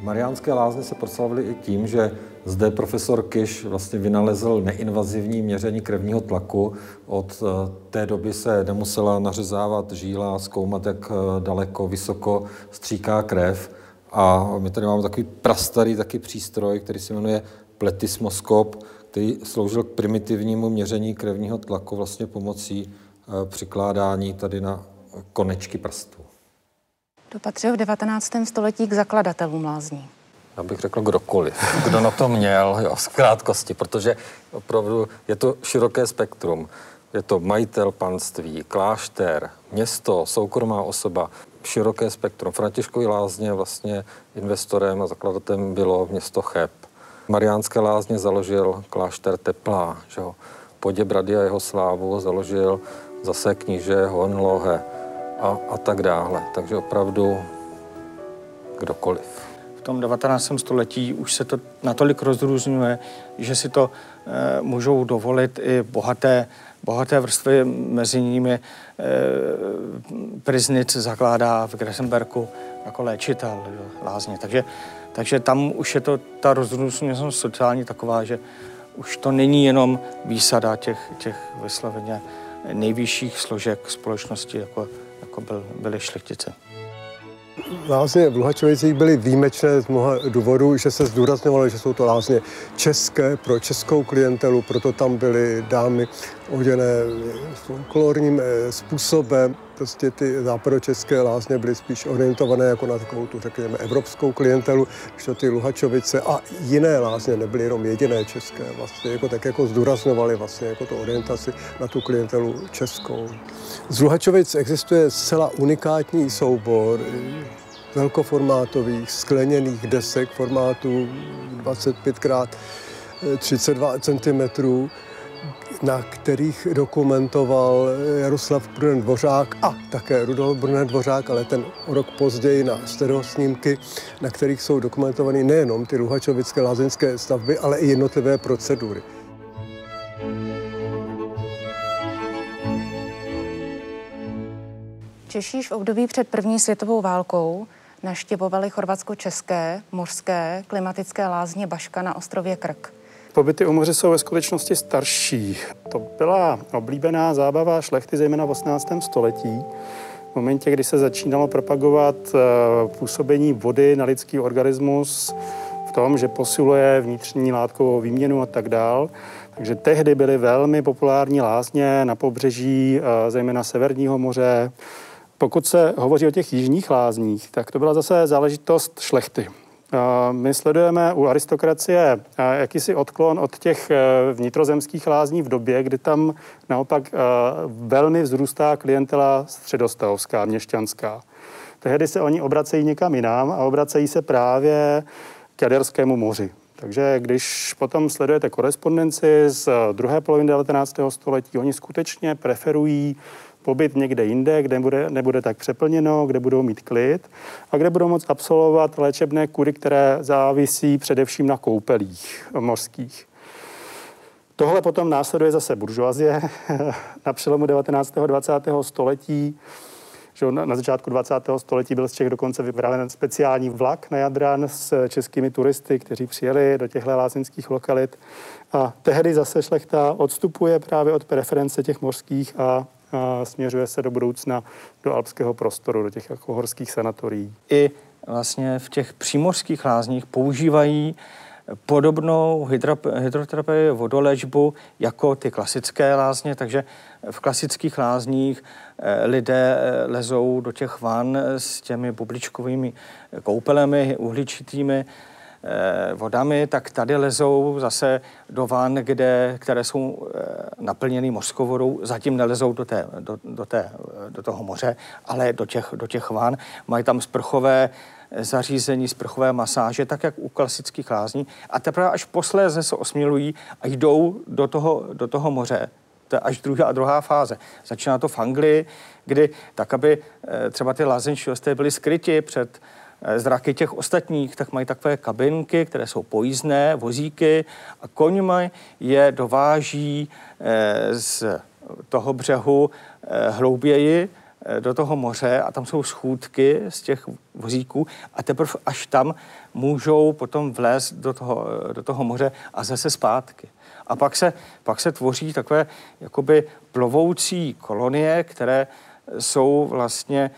Speaker 5: Mariánské lázně se proslavily i tím, že zde profesor Kiš vlastně vynalezl neinvazivní měření krevního tlaku. Od eh, té doby se nemusela nařezávat žíla, zkoumat, jak eh, daleko, vysoko stříká krev. A my tady máme takový prastarý taky přístroj, který se jmenuje pletismoskop, který sloužil k primitivnímu měření krevního tlaku vlastně pomocí eh, přikládání tady na konečky prstů.
Speaker 4: To patřil v 19. století k zakladatelům lázní.
Speaker 5: Já bych řekl kdokoliv, kdo na to měl, jo, z krátkosti, protože opravdu je to široké spektrum. Je to majitel panství, klášter, město, soukromá osoba, široké spektrum. Františkový lázně vlastně investorem a zakladatelem bylo město Cheb. Mariánské lázně založil klášter Teplá, že jo. Poděbrady a jeho slávu založil zase kníže Honlohe a, a tak dále. Takže opravdu kdokoliv.
Speaker 8: V tom 19. století už se to natolik rozrůzňuje, že si to e, můžou dovolit i bohaté, bohaté vrstvy, mezi nimi e, Priznic zakládá v Gresenberku jako léčitel lázně. Takže, takže tam už je to ta rozrůzněnost sociální taková, že už to není jenom výsada těch, těch vysloveně nejvyšších složek společnosti, jako jako byl, byly šlechtice.
Speaker 11: Lázně v Luhačovicích byly výjimečné z mnoha důvodů, že se zdůrazňovalo, že jsou to lázně české pro českou klientelu, proto tam byly dámy oděné folklorním eh, způsobem. Prostě ty západočeské lázně byly spíš orientované jako na takovou tu, řekněme, evropskou klientelu, že ty Luhačovice a jiné lázně nebyly jenom jediné české, vlastně jako tak jako zdůrazňovali vlastně jako to orientaci na tu klientelu českou. Z Luhačovic existuje zcela unikátní soubor velkoformátových skleněných desek formátu 25 x 32 cm, na kterých dokumentoval Jaroslav Brunen Dvořák a také Rudolf Brunen Dvořák, ale ten rok později na stereosnímky, na kterých jsou dokumentovány nejenom ty luhačovické lázeňské stavby, ale i jednotlivé procedury.
Speaker 4: Češíš v období před první světovou válkou naštěvovali chorvatsko-české, mořské, klimatické lázně Baška na ostrově Krk.
Speaker 6: Pobyty u moře jsou ve skutečnosti starší. To byla oblíbená zábava šlechty, zejména v 18. století. V momentě, kdy se začínalo propagovat eh, působení vody na lidský organismus v tom, že posiluje vnitřní látkovou výměnu a tak dál. Takže tehdy byly velmi populární lázně na pobřeží, eh, zejména Severního moře, pokud se hovoří o těch jižních lázních, tak to byla zase záležitost šlechty. My sledujeme u aristokracie jakýsi odklon od těch e, vnitrozemských lázní v době, kdy tam naopak velmi vzrůstá klientela středostavovská, měšťanská. Tehdy se oni obracejí někam jinam a obracejí se právě k Jaderskému moři. Takže když potom sledujete korespondenci z druhé poloviny 19. století, oni skutečně preferují pobyt někde jinde, kde bude, nebude tak přeplněno, kde budou mít klid a kde budou moct absolvovat léčebné kury, které závisí především na koupelích mořských. Tohle potom následuje zase buržoazie na přelomu 19. a 20. století. Že na začátku 20. století byl z Čech dokonce vypraven speciální vlak na Jadran s českými turisty, kteří přijeli do těchto lázeňských lokalit. A tehdy zase šlechta odstupuje právě od preference těch mořských a a směřuje se do budoucna do alpského prostoru, do těch jako horských sanatorií.
Speaker 8: I vlastně v těch přímořských lázních používají podobnou hydroterapii, vodolečbu jako ty klasické lázně, takže v klasických lázních eh, lidé eh, lezou do těch van s těmi bubličkovými koupelemi uhličitými, Eh, vodami, tak tady lezou zase do van, kde, které jsou eh, naplněny mořskou vodou. Zatím nelezou do, té, do, do, té, do toho moře, ale do těch, do těch van. Mají tam sprchové zařízení, sprchové masáže, tak jak u klasických lázní. A teprve až posléze se osmělují a jdou do toho, do toho moře. To je až druhá, druhá fáze. Začíná to v Anglii, kdy tak, aby eh, třeba ty lázeňští byly skryti před Eh, zraky těch ostatních, tak mají takové kabinky, které jsou pojízdné, vozíky a koňmi je dováží eh, z toho břehu eh, hlouběji do toho moře a tam jsou schůdky z těch vozíků a teprve až tam můžou potom vlézt do toho, do toho moře a zase zpátky. A pak se, pak se tvoří takové jakoby plovoucí kolonie, které jsou vlastně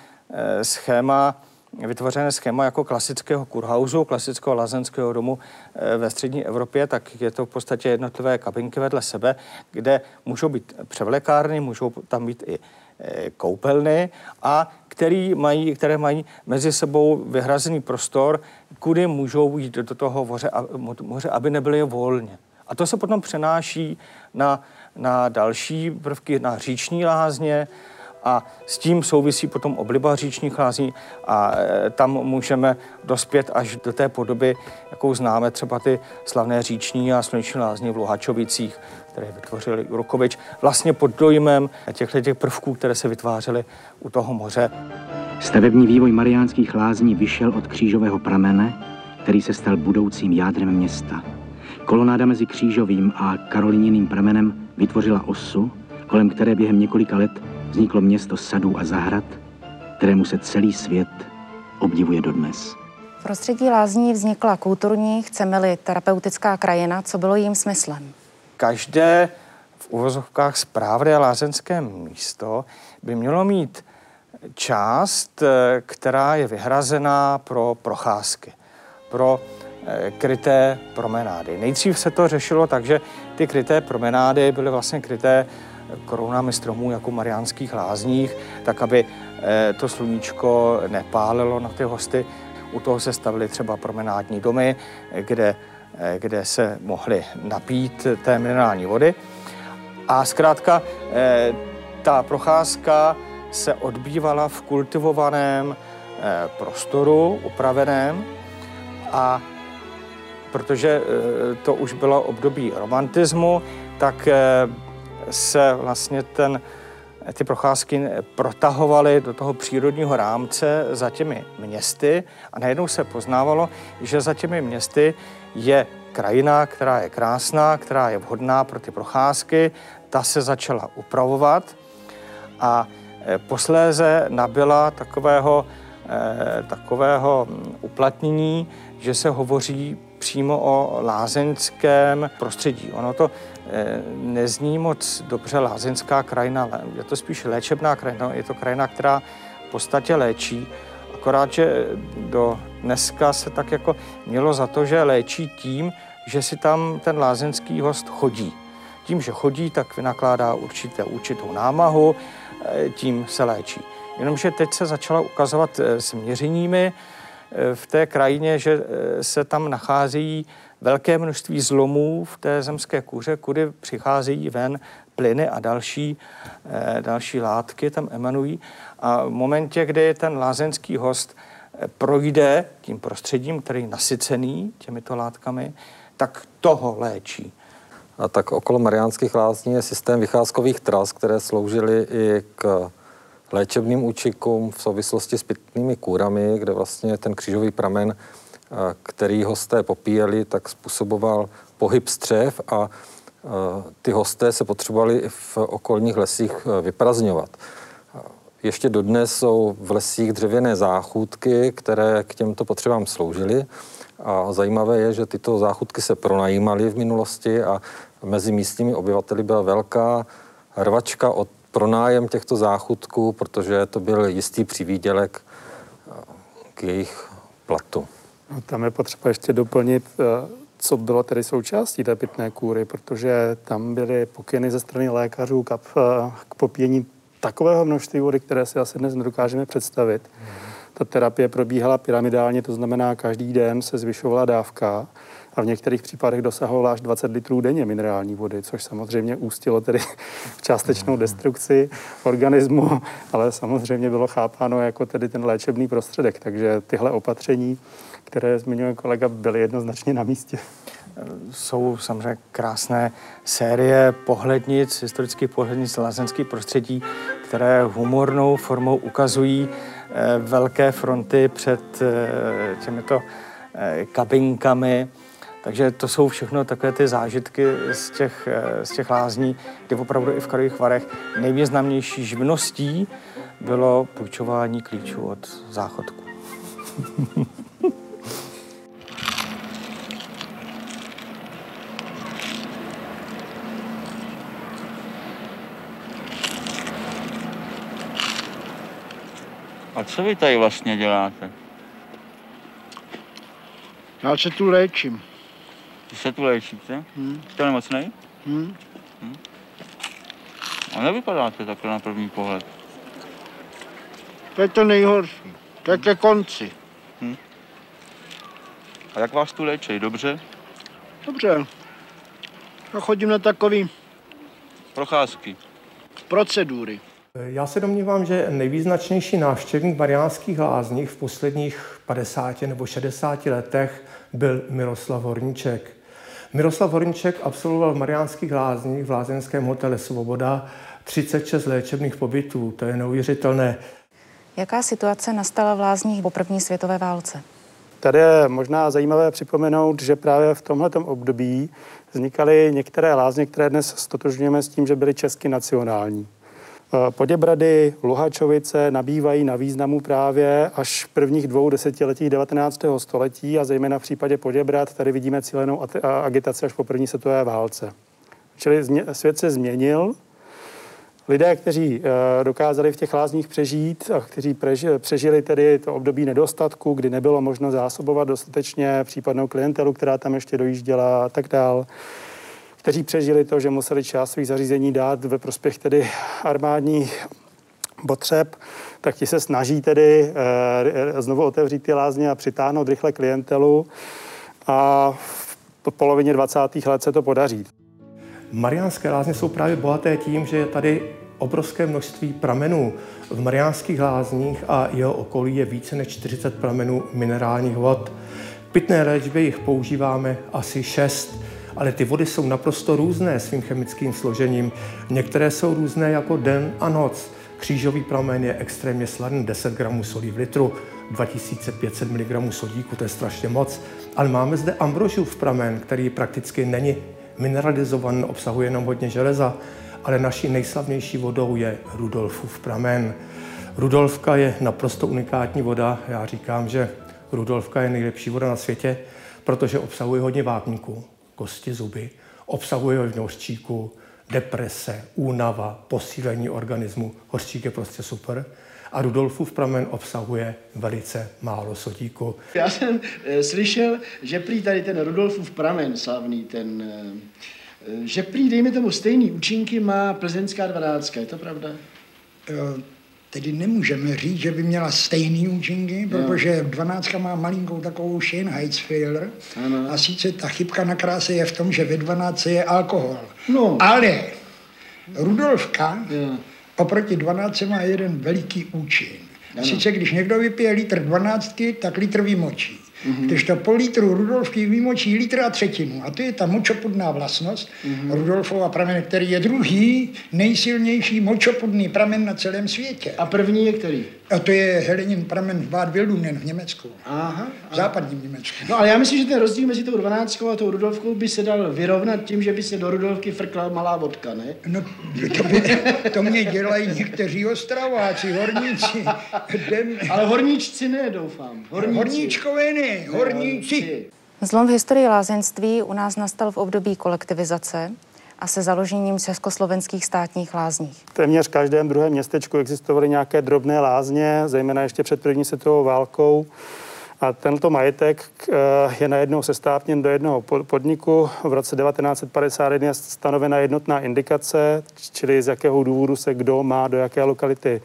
Speaker 8: schéma vytvořené schéma jako klasického kurhausu, klasického lazenského domu eh, ve střední Evropě, tak je to v podstatě jednotlivé kabinky vedle sebe, kde můžou být převlekárny, můžou tam být i eh, koupelny a který mají, které mají mezi sebou vyhrazený prostor, kudy můžou jít do toho moře, moře aby nebyly volně. A to se potom přenáší na, na další prvky, na říční lázně, a s tím souvisí potom obliba říčních lázní a e, tam můžeme dospět až do té podoby, jakou známe třeba ty slavné říční a sluneční lázně v Luhačovicích, které vytvořili Rukovič, vlastně pod dojmem těchto těch prvků, které se vytvářely u toho moře.
Speaker 12: Stavební vývoj Mariánských lázní vyšel od křížového pramene, který se stal budoucím jádrem města. Kolonáda mezi křížovým a karoliněným pramenem vytvořila osu, kolem které během několika let vzniklo město sadů a zahrad, kterému se celý svět obdivuje dodnes.
Speaker 4: V prostředí lázní vznikla kulturní, chceme-li terapeutická krajina, co bylo jím smyslem?
Speaker 8: Každé v uvozovkách správné lázeňské místo by mělo mít část, eh, která je vyhrazená pro procházky, pro eh, kryté promenády. Nejdřív se to řešilo tak, že ty kryté promenády byly vlastně kryté korunami stromů jako Mariánských lázních, tak aby eh, to sluníčko nepálilo na ty hosty. U toho se stavily třeba promenádní domy, kde, eh, kde se mohli napít té minerální vody. A zkrátka eh, ta procházka se odbývala v kultivovaném prostoru, upraveném a protože to už bylo období romantismu, tak se vlastně ten, ty procházky protahovaly do toho přírodního rámce za těmi městy a najednou se poznávalo, že za těmi městy je krajina, která je krásná, která je vhodná pro ty procházky. Ta se začala upravovat a e, posléze nabyla takového, e, takového uplatnění, že se hovoří přímo o lázeňském prostředí. Ono to nezní moc dobře lázeňská krajina, je to spíš léčebná krajina, je to krajina, která v podstatě léčí, akorát, že do dneska se tak jako mělo za to, že léčí tím, že si tam ten lázeňský host chodí. Tím, že chodí, tak vynakládá určité, určitou námahu, eh, tím se léčí. Jenomže teď se začala ukazovat eh, s měřeními eh, v té krajině, že se tam nacházejí velké množství zlomů v té zemské kůře, kudy přicházejí ven plyny a další, další látky tam emanují. A v momentě, kdy ten lázeňský host projde tím prostředím, který je nasycený těmito látkami, tak toho léčí.
Speaker 5: A tak okolo Mariánských lázní je systém vycházkových tras, které sloužily i k léčebným účinkům v souvislosti s pitnými kůrami, kde vlastně ten křížový pramen, který hosté popíjeli, tak způsoboval pohyb střev a ty hosté se potřebovali v okolních lesích vyprazňovat. Ještě dodnes jsou v lesích dřevěné záchůdky, které k těmto potřebám sloužily. A zajímavé je, že tyto záchutky se pronajímaly v minulosti a mezi místními obyvateli byla velká rvačka od pronájem těchto záchutků, protože to byl jistý přivídělek eh, k jejich platu.
Speaker 6: No, tam je potřeba ještě doplnit, eh, co bylo tedy součástí té pitné kůry, protože tam byly pokyny ze strany lékařů k, eh, k popíjení takového množství vody, které si asi dnes nedokážeme představit. Hmm ta terapie probíhala pyramidálně, to znamená, každý den se zvyšovala dávka a v některých případech dosahovala až 20 litrů denně minerální vody, což samozřejmě ústilo tedy v částečnou destrukci organismu, ale samozřejmě bylo chápáno jako tedy ten léčebný prostředek. Takže tyhle opatření, které zmiňuje kolega, byly jednoznačně na místě.
Speaker 8: Jsou samozřejmě krásné série pohlednic, historických pohlednic lázeňských prostředí, které humornou formou ukazují Eh, velké fronty před eh, těmito eh, kabinkami. Takže to jsou všechno takové ty zážitky z těch, z těch lázní, kdy opravdu i v Karlových Varech nejvýznamnější živností bylo půjčování klíčů od záchodku.
Speaker 13: A co vy tady vlastně děláte?
Speaker 14: Já se tu léčím.
Speaker 13: Vy se tu léčíte? Hmm. Jste nemocnej? Hmm. hmm. A nevypadáte takhle na první pohled.
Speaker 14: To je to nejhorší. To je ke konci. Hmm.
Speaker 13: A jak vás tu léčí? Dobře?
Speaker 14: Dobře. Já chodím na takový...
Speaker 13: Procházky.
Speaker 14: Procedury.
Speaker 10: Já se domnívám, že nejvýznačnější návštěvník Mariánských lázních v posledních 50 nebo 60 letech byl Miroslav Horníček. Miroslav Horníček absolvoval v Mariánských lázních v lázeňském hotele Svoboda 36 léčebných pobytů. To je neuvěřitelné.
Speaker 4: Jaká situace nastala v lázních po první světové válce?
Speaker 6: Tady je možná zajímavé připomenout, že právě v tomto období vznikaly některé lázně, které dnes stotožňujeme s tím, že byly česky nacionální. Eh, Poděbrady, Luhačovice nabývají na významu právě až v prvních dvou desetiletích 19. století a zejména v případě Poděbrad tady vidíme cílenou agitaci až po první světové válce. Čili svět se změnil, lidé, kteří eh, dokázali v těch lázních přežít a kteří přežili tedy to období nedostatku, kdy nebylo možno zásobovat dostatečně případnou klientelu, která tam ještě dojížděla a tak dále, kteří přežili to, že museli část svých zařízení dát ve prospěch tedy armádní potřeb, tak ti se snaží tedy e, znovu otevřít ty lázně a přitáhnout rychle klientelu a v polovině 20. let se to podaří.
Speaker 10: Mariánské lázně jsou právě bohaté tím, že je tady obrovské množství pramenů. V Mariánských lázních a jeho okolí je více než 40 pramenů minerálních vod. V pitné léčbě jich používáme asi 6 ale ty vody jsou naprosto různé svým chemickým složením. Některé jsou různé jako den a noc. Křížový pramen je extrémně sladný, 10 gramů solí v litru, 2500 mg sodíku, to je strašně moc. Ale máme zde ambrožův pramen, který prakticky není mineralizovaný, obsahuje jenom hodně železa, ale naší nejslavnější vodou je Rudolfův pramen. Rudolfka je naprosto unikátní voda. Já říkám, že Rudolfka je nejlepší voda na světě, protože obsahuje hodně vápníků, kosti, zuby, obsahuje hodně hořčíku, deprese, únava, posílení organismu. Hořčík je prostě super. A Rudolfův pramen obsahuje velice málo sodíku.
Speaker 14: Já jsem e, slyšel, že prý tady ten Rudolfův pramen slavný, ten, e, že prý, dejme tomu, stejný účinky má plzeňská dvanáctka. Je to pravda?
Speaker 15: Tedy nemůžeme říct, že by měla stejný účinky, protože 12 má malinkou takovou Schönheitsfehler a sice ta chybka na kráse je v tom, že ve 12 je alkohol.
Speaker 14: No.
Speaker 15: Ale Rudolfka oproti 12 má jeden veliký účin.
Speaker 14: Ano.
Speaker 15: sice když někdo vypije litr 12, tak litr vymočí. Mm-hmm. Když to po litru Rudolfky vymočí litr a třetinu. A to je ta močopudná vlastnost mm-hmm. Rudolfova pramen, který je druhý nejsilnější močopudný pramen na celém světě.
Speaker 14: A první je který?
Speaker 15: A to je Helenin pramen v Bad Wildungen v Německu.
Speaker 14: Aha.
Speaker 15: V západním Německu.
Speaker 14: No ale já myslím, že ten rozdíl mezi tou 12 a tou Rudolfkou by se dal vyrovnat tím, že by se do Rudolfky frkla malá vodka, ne?
Speaker 15: No, to, by, to mě dělají někteří ostraváci, horníci. Jdem.
Speaker 14: Ale horníčci ne, doufám. Horníci.
Speaker 15: Horníčkové ne, horníci.
Speaker 4: Zlom v historii lázeňství u nás nastal v období kolektivizace a se založením československých státních lázní.
Speaker 6: Téměř v každém druhém městečku existovaly nějaké drobné lázně, zejména ještě před první světovou válkou. A tento majetek eh, je najednou sestátněn do jednoho po- podniku. V roce 1951 je stanovena jednotná indikace, čili z jakého důvodu se kdo má do jaké lokality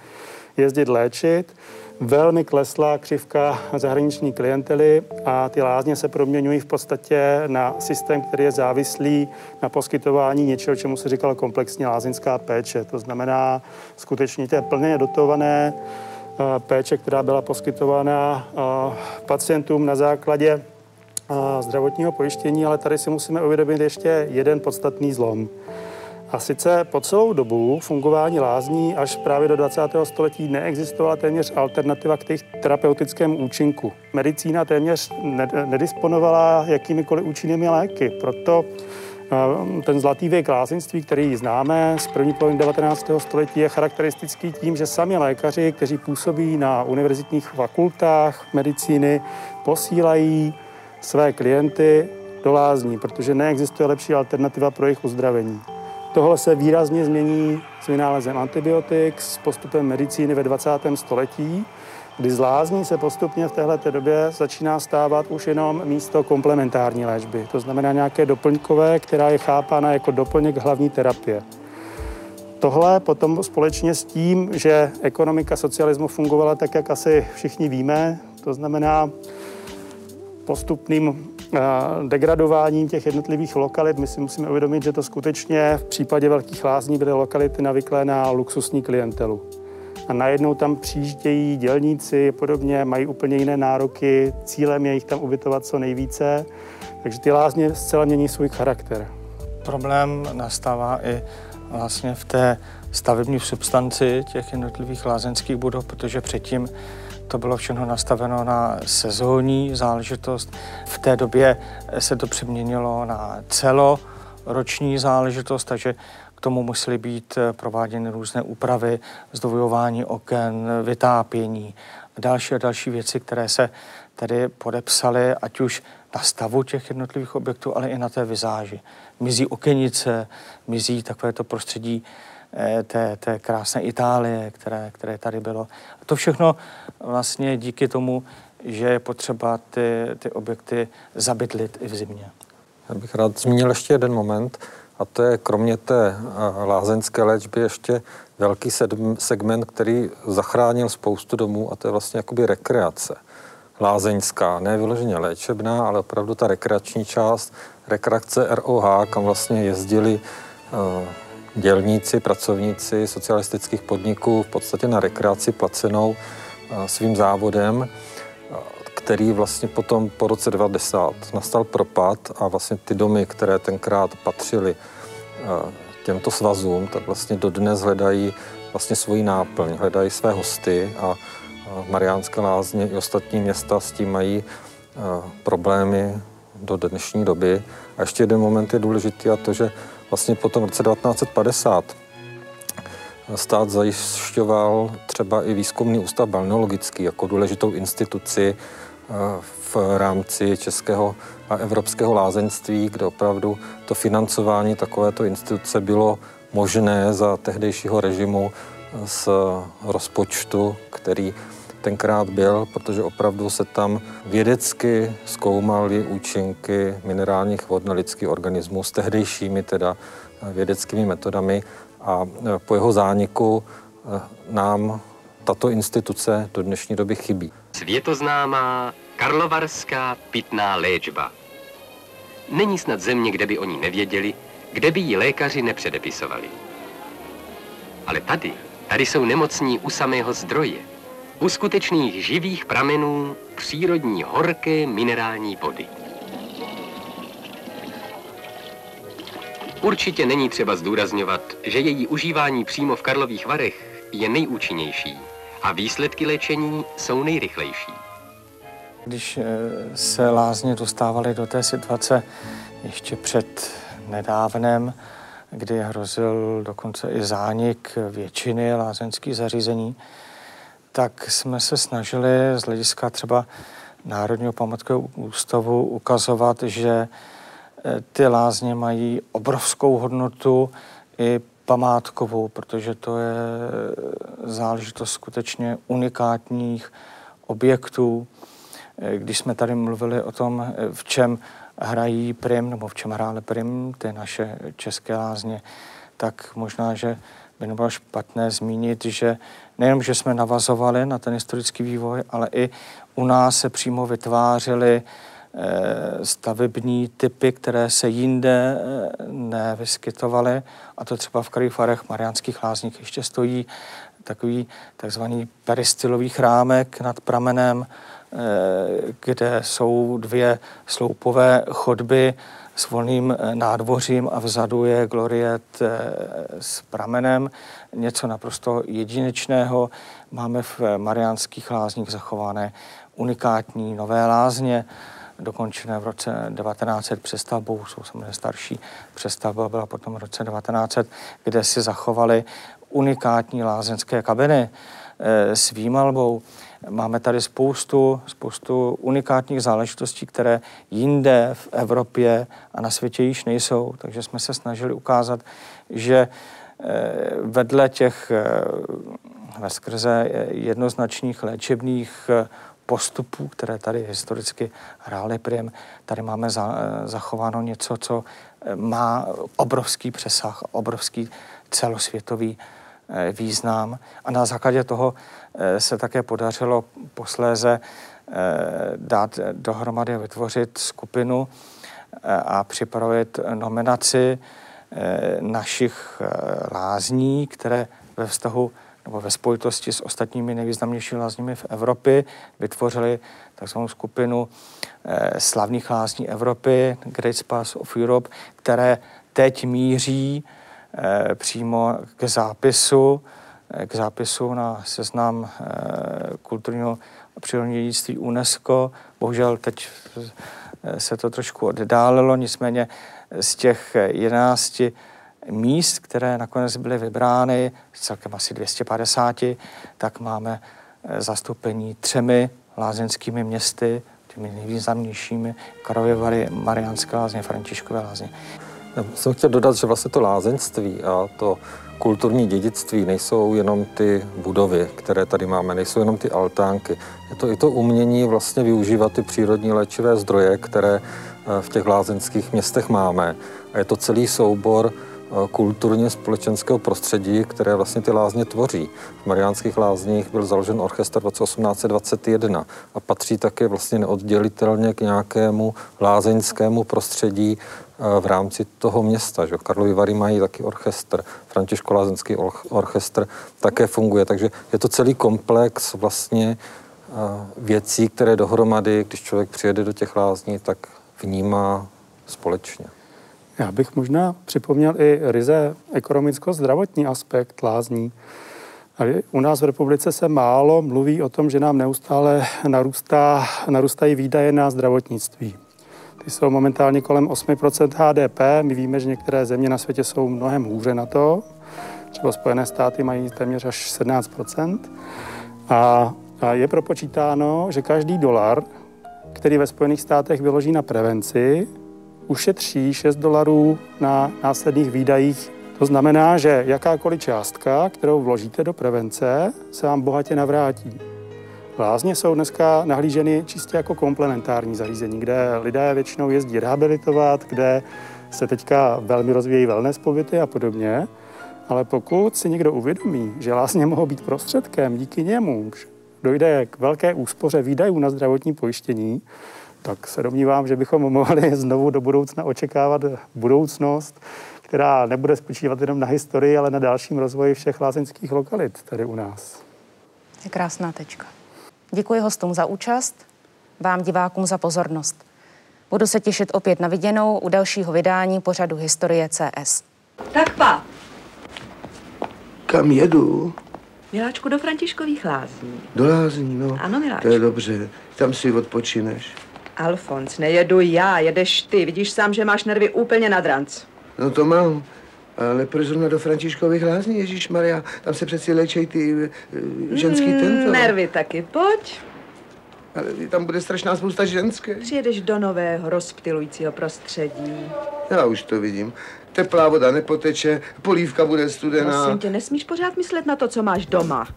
Speaker 6: jezdit léčit. Velmi klesla křivka zahraniční klientely a ty lázně se proměňují v podstatě na systém, který je závislý na poskytování něčeho, čemu se říkalo komplexní lázeňská péče. To znamená skutečně té plně dotované eh, péče, která byla poskytována eh, pacientům na základě eh, zdravotního pojištění, ale tady si musíme uvědomit ještě jeden podstatný zlom. A sice po celou dobu fungování lázní až právě do 20. století neexistovala téměř alternativa k těch terapeutickému účinku. Medicína téměř ne- nedisponovala jakýmikoliv účinnými léky, proto eh, ten zlatý věk lázeňství, který známe z první poloviny 19. století, je charakteristický tím, že sami lékaři, kteří působí na univerzitních fakultách medicíny, posílají své klienty do lázní, protože neexistuje lepší alternativa pro jejich uzdravení. Tohle se výrazně změní s vynálezem antibiotik, s postupem medicíny ve 20. století, kdy z lázní se postupně v této době začíná stávat už jenom místo komplementární léčby. To znamená nějaké doplňkové, která je chápána jako doplněk hlavní terapie. Tohle potom společně s tím, že ekonomika socialismu fungovala tak, jak asi všichni víme, to znamená postupným degradováním těch jednotlivých lokalit. My si musíme uvědomit, že to skutečně v případě velkých lázní byly lokality navyklé na luxusní klientelu. A najednou tam přijíždějí dělníci, podobně, mají úplně jiné nároky, cílem je jich tam ubytovat co nejvíce, takže ty lázně zcela mění svůj charakter.
Speaker 8: Problém nastává i vlastně v té stavební substanci těch jednotlivých lázeňských budov, protože předtím to bylo všechno nastaveno na sezónní záležitost. V té době se to přeměnilo na celoroční záležitost, takže k tomu musely být prováděny různé úpravy, zdvojování oken, vytápění a další a další věci, které se tedy podepsaly, ať už na stavu těch jednotlivých objektů, ale i na té vizáži. Mizí okenice, mizí takovéto prostředí té, té krásné Itálie, které, které tady bylo. A to všechno vlastně díky tomu, že je potřeba ty, ty objekty zabydlit i v zimě.
Speaker 5: Já bych rád zmínil ještě jeden moment, a to je kromě té a, lázeňské léčby ještě velký sedm- segment, který zachránil spoustu domů, a to je vlastně jakoby rekreace. Lázeňská, ne vyloženě léčebná, ale opravdu ta rekreační část, rekreace ROH, kam vlastně jezdili uh, dělníci, pracovníci socialistických podniků v podstatě na rekreaci placenou uh, svým závodem. který vlastně potom po roce 90 nastal propad a vlastně ty domy, které tenkrát patřily eh, těmto svazům, tak vlastně dodnes hledají vlastně svoji náplň, hledají své hosty a Mariánské lázně i ostatní města s tím mají problémy do dnešní doby. A ještě jeden moment je důležitý a to, že vlastně potom v roce 1950 stát zajišťoval třeba i výzkumný ústav balneologický jako důležitou instituci eh, v rámci českého a evropského lázeňství, kde opravdu to financování takovéto instituce bylo možné za tehdejšího režimu z rozpočtu, který tenkrát byl, protože opravdu se tam vědecky zkoumaly účinky minerálních vod na lidský organismus tehdejšími teda vědeckými metodami a e, po jeho zániku e, nám tato instituce do dnešní doby chybí.
Speaker 9: Světoznámá karlovarská pitná léčba. Není snad země, kde by oni nevěděli, kde by ji lékaři nepředepisovali. Ale tady, tady jsou nemocní u samého zdroje, u skutečných živých pramenů přírodní horké minerální vody. Určitě není třeba zdůrazňovat, že její užívání přímo v Karlových Varech je nejúčinnější a výsledky léčení jsou nejrychlejší.
Speaker 8: Když eh, se lázně dostávaly do té situace ještě před nedávnem, kdy hrozil dokonce i zánik většiny lázeňských zařízení, tak jsme se snažili z hlediska třeba Národního památkového ústavu ukazovat, že eh, ty lázně mají obrovskou hodnotu i památkovou, protože to je záležitost skutečně unikátních objektů. Eh, když jsme tady mluvili o tom, v čem hrají prim, nebo v čem hrály prim ty naše české lázně, tak možná, že by nebylo špatné zmínit, že nejenom, že jsme navazovali na ten historický vývoj, ale i u nás se přímo vytvářely eh, stavební typy, které se jinde eh, nevyskytovaly. A to třeba v Karifarech, Mariánských lázních ještě stojí takový takzvaný peristylový chrámek nad pramenem, eh, kde jsou dvě sloupové chodby s volným nádvořím a vzadu je gloriet s pramenem. Něco naprosto jedinečného. Máme v Mariánských lázních zachované unikátní nové lázně, dokončené v roce 1900 přestavbou, jsou samozřejmě starší. Přestavba byla potom v roce 1900, kde si zachovali unikátní lázeňské kabiny eh, s výmalbou. Máme tady spoustu, spoustu unikátních záležitostí, které jinde v Evropě a na světě již nejsou. Takže jsme se snažili ukázat, že vedle těch ve skrze jednoznačných léčebných eh, postupů, které tady historicky hrály prým, tady máme za, eh, zachováno něco, co má obrovský přesah, obrovský celosvětový význam. A na základě toho Eh, se také podařilo posléze eh, dát dohromady vytvořit skupinu eh, a připravit nominaci našich lázní, které ve vztahu nebo ve spojitosti s ostatními nejvýznamnějšími lázněmi v Evropě vytvořili takzvanou skupinu slavných lázní Evropy, Great Spas of Europe, které teď míří přímo k zápisu k zápisu na seznam eh, kulturního přírodního dědictví UNESCO. Bohužel teď eh, se to trošku oddálilo, nicméně z těch 11 míst, které nakonec byly vybrány, celkem asi 250, tak máme eh, zastoupení třemi lázeňskými městy, těmi nejvýznamnějšími, Karlovy Vary, Mariánské lázně, Františkové lázně.
Speaker 5: Já jsem chtěl dodat, že vlastně to lázeňství a to kulturní dědictví nejsou jenom ty budovy, které tady máme, nejsou jenom ty altánky. Je to i to umění vlastně využívat ty přírodní léčivé zdroje, které eh, v těch lázeňských městech máme. A je to celý soubor eh, kulturně společenského prostředí, které vlastně ty lázně tvoří. V Mariánských lázních byl založen orchestr v roce 1821 a patří také vlastně neoddělitelně k nějakému lázeňskému prostředí v rámci toho města. Že? Karlovy Vary mají taky orchestr, Františko Lázenský orchestr také funguje, takže je to celý komplex vlastně věcí, které dohromady, když člověk přijede do těch lázní, tak vnímá společně.
Speaker 6: Já bych možná připomněl i ryze ekonomicko-zdravotní aspekt lázní. U nás v republice se málo mluví o tom, že nám neustále narůstá, narůstají výdaje na zdravotnictví. Ty jsou momentálně kolem 8% HDP. My víme, že některé země na světě jsou mnohem hůře na to. Třeba Spojené státy mají téměř až 17%. A, a je propočítáno, že každý dolar, který ve Spojených státech vyloží na prevenci, ušetří 6 dolarů na následných výdajích. To znamená, že jakákoliv částka, kterou vložíte do prevence, se vám bohatě navrátí. Lázně jsou dneska nahlíženy čistě jako komplementární zařízení, kde lidé většinou jezdí rehabilitovat, kde se teďka velmi rozvíjejí wellness pobyty a podobně. Ale pokud si někdo uvědomí, že lázně mohou být prostředkem, díky němu dojde k velké úspoře výdajů na zdravotní pojištění, tak se domnívám, že bychom mohli znovu do budoucna očekávat budoucnost, která nebude spočívat jenom na historii, ale na dalším rozvoji všech lázeňských lokalit tady u nás.
Speaker 4: Je krásná tečka. Děkuji hostům za účast, vám divákům za pozornost. Budu se těšit opět na viděnou u dalšího vydání pořadu Historie CS.
Speaker 1: Tak pa.
Speaker 3: Kam jedu?
Speaker 1: Miláčku, do Františkových lázní.
Speaker 3: Do lázní, no.
Speaker 1: Ano, Miláčku.
Speaker 3: To je dobře. Tam si odpočineš.
Speaker 1: Alfons, nejedu já, jedeš ty. Vidíš sám, že máš nervy úplně nad ranc.
Speaker 3: No to mám. Ale proč zrovna do Františkových lázní, Ježíš Maria? Tam se přeci léčej ty uh, ženský
Speaker 1: Mm,
Speaker 3: tento.
Speaker 1: Nervy taky, pojď.
Speaker 3: Ale tam bude strašná spousta ženské.
Speaker 1: Přijedeš do nového, rozptilujícího prostředí.
Speaker 3: Já už to vidím. Teplá voda nepoteče, polívka bude studená.
Speaker 1: Prosím tě, nesmíš pořád myslet na to, co máš doma.